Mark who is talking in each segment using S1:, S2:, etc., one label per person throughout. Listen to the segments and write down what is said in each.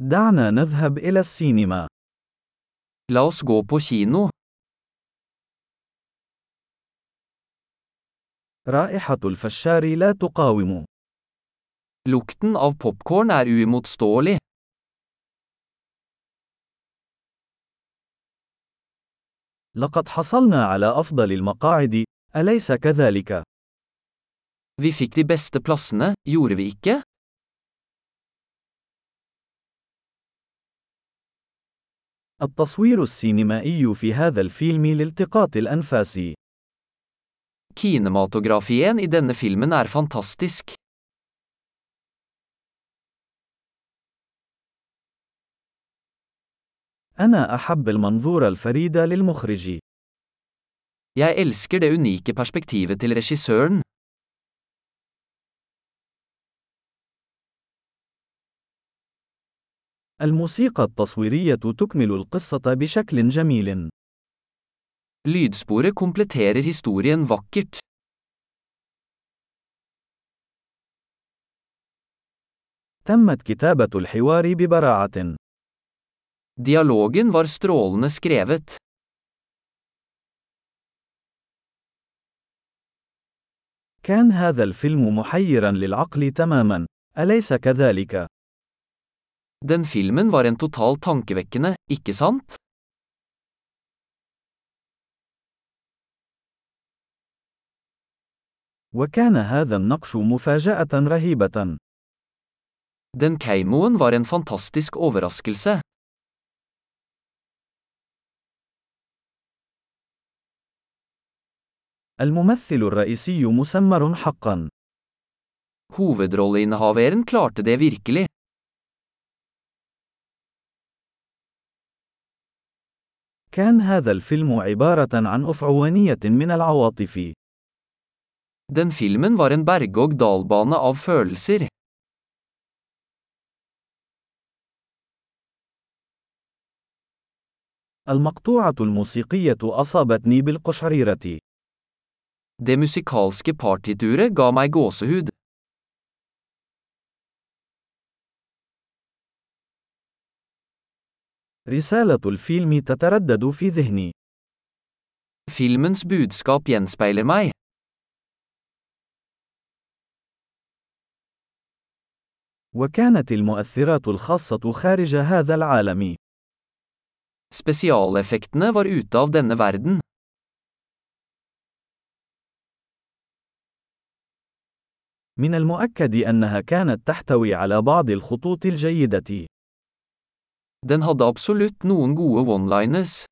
S1: دعنا نذهب إلى السينما.
S2: La oss gå på kino.
S1: رائحة الفشار لا تقاوم.
S2: Lukten av popkorn er uimotståelig.
S1: لقد حصلنا على أفضل المقاعد، أليس كذلك؟
S2: Vi fikk de beste plassene, gjorde vi ikke?
S1: التصوير السينمائي في هذا الفيلم لالتقاط الأنفاس.
S2: Kinematografien i denne filmen er fantastisk.
S1: أنا أحب المنظور الفريد للمخرج.
S2: Jeg elsker det unike perspektivet til regissøren.
S1: الموسيقى التصويرية تكمل القصة بشكل جميل.
S2: Lydsporet kompletterer historien vakkert.
S1: تمت كتابة الحوار ببراعة.
S2: Dialogen var strålende skrevet.
S1: كان هذا الفيلم محيرا للعقل تماما، أليس كذلك؟
S2: Den filmen var en total tankevekkende, ikke sant?
S1: وكان هذا النقش مفاجأة رهيبة.
S2: Den keimoen var en fantastisk overraskelse.
S1: الممثل الرئيسي مسمر حقا.
S2: Hovedrolleinnehaveren klarte det virkelig.
S1: كان هذا الفيلم عبارة عن أفعوانية من العواطف.
S2: Den filmen var en berg-og-dal-bane av følelser.
S1: المقطوعة الموسيقية أصابتني بالقشعريرة.
S2: Det musikalske partituret ga meg gåsehud.
S1: رسالة الفيلم تتردد في ذهني.
S2: Filmens budskap gjenspeiler meg.
S1: وكانت المؤثرات الخاصة خارج هذا العالم.
S2: Spesialeffektene var ute av denne verden.
S1: من المؤكد أنها كانت تحتوي على بعض الخطوط الجيدة.
S2: Den hadde absolutt noen gode one-liners.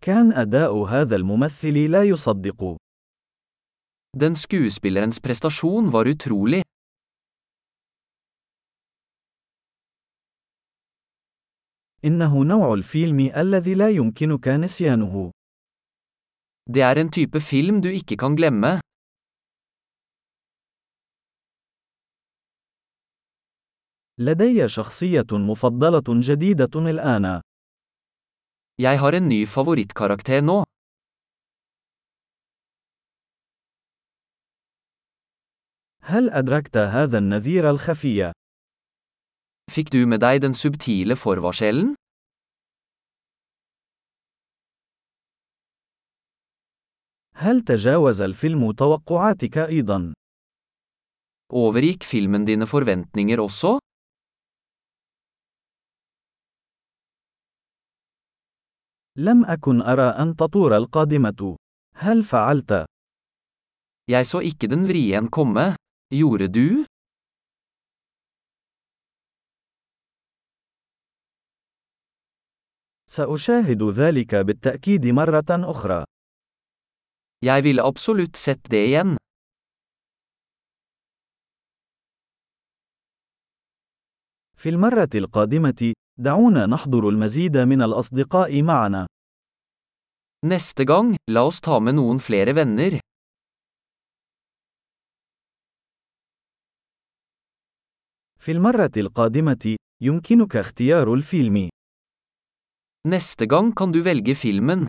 S1: كان أداء هذا الممثل لا يصدق.
S2: Den skuespillerens prestasjon var utrolig.
S1: إنه نوع الفيلم الذي لا يمكنك نسيانه.
S2: Det er en type film du ikke kan glemme.
S1: لدي شخصية مفضلة جديدة الآن.
S2: Jeg har en ny favorittkarakter nå.
S1: هل أدركت هذا النذير الخفي؟
S2: Fikk du med deg den subtile forvarselen?
S1: هل تجاوز الفيلم توقعاتك أيضا؟
S2: Overgikk filmen dine forventninger også?
S1: لم أكن أرى أن تطور القادمة. هل فعلت؟
S2: Jeg så ikke den vrien komme. Gjorde du?
S1: سأشاهد ذلك بالتأكيد مرة أخرى.
S2: Jeg ville absolutt sett det igjen.
S1: في المرة القادمة، دعونا نحضر المزيد من الأصدقاء معنا.
S2: Neste gang, la oss ta med noen flere venner.
S1: في المرة القادمة، يمكنك اختيار الفيلم.
S2: Neste gang kan du velge filmen.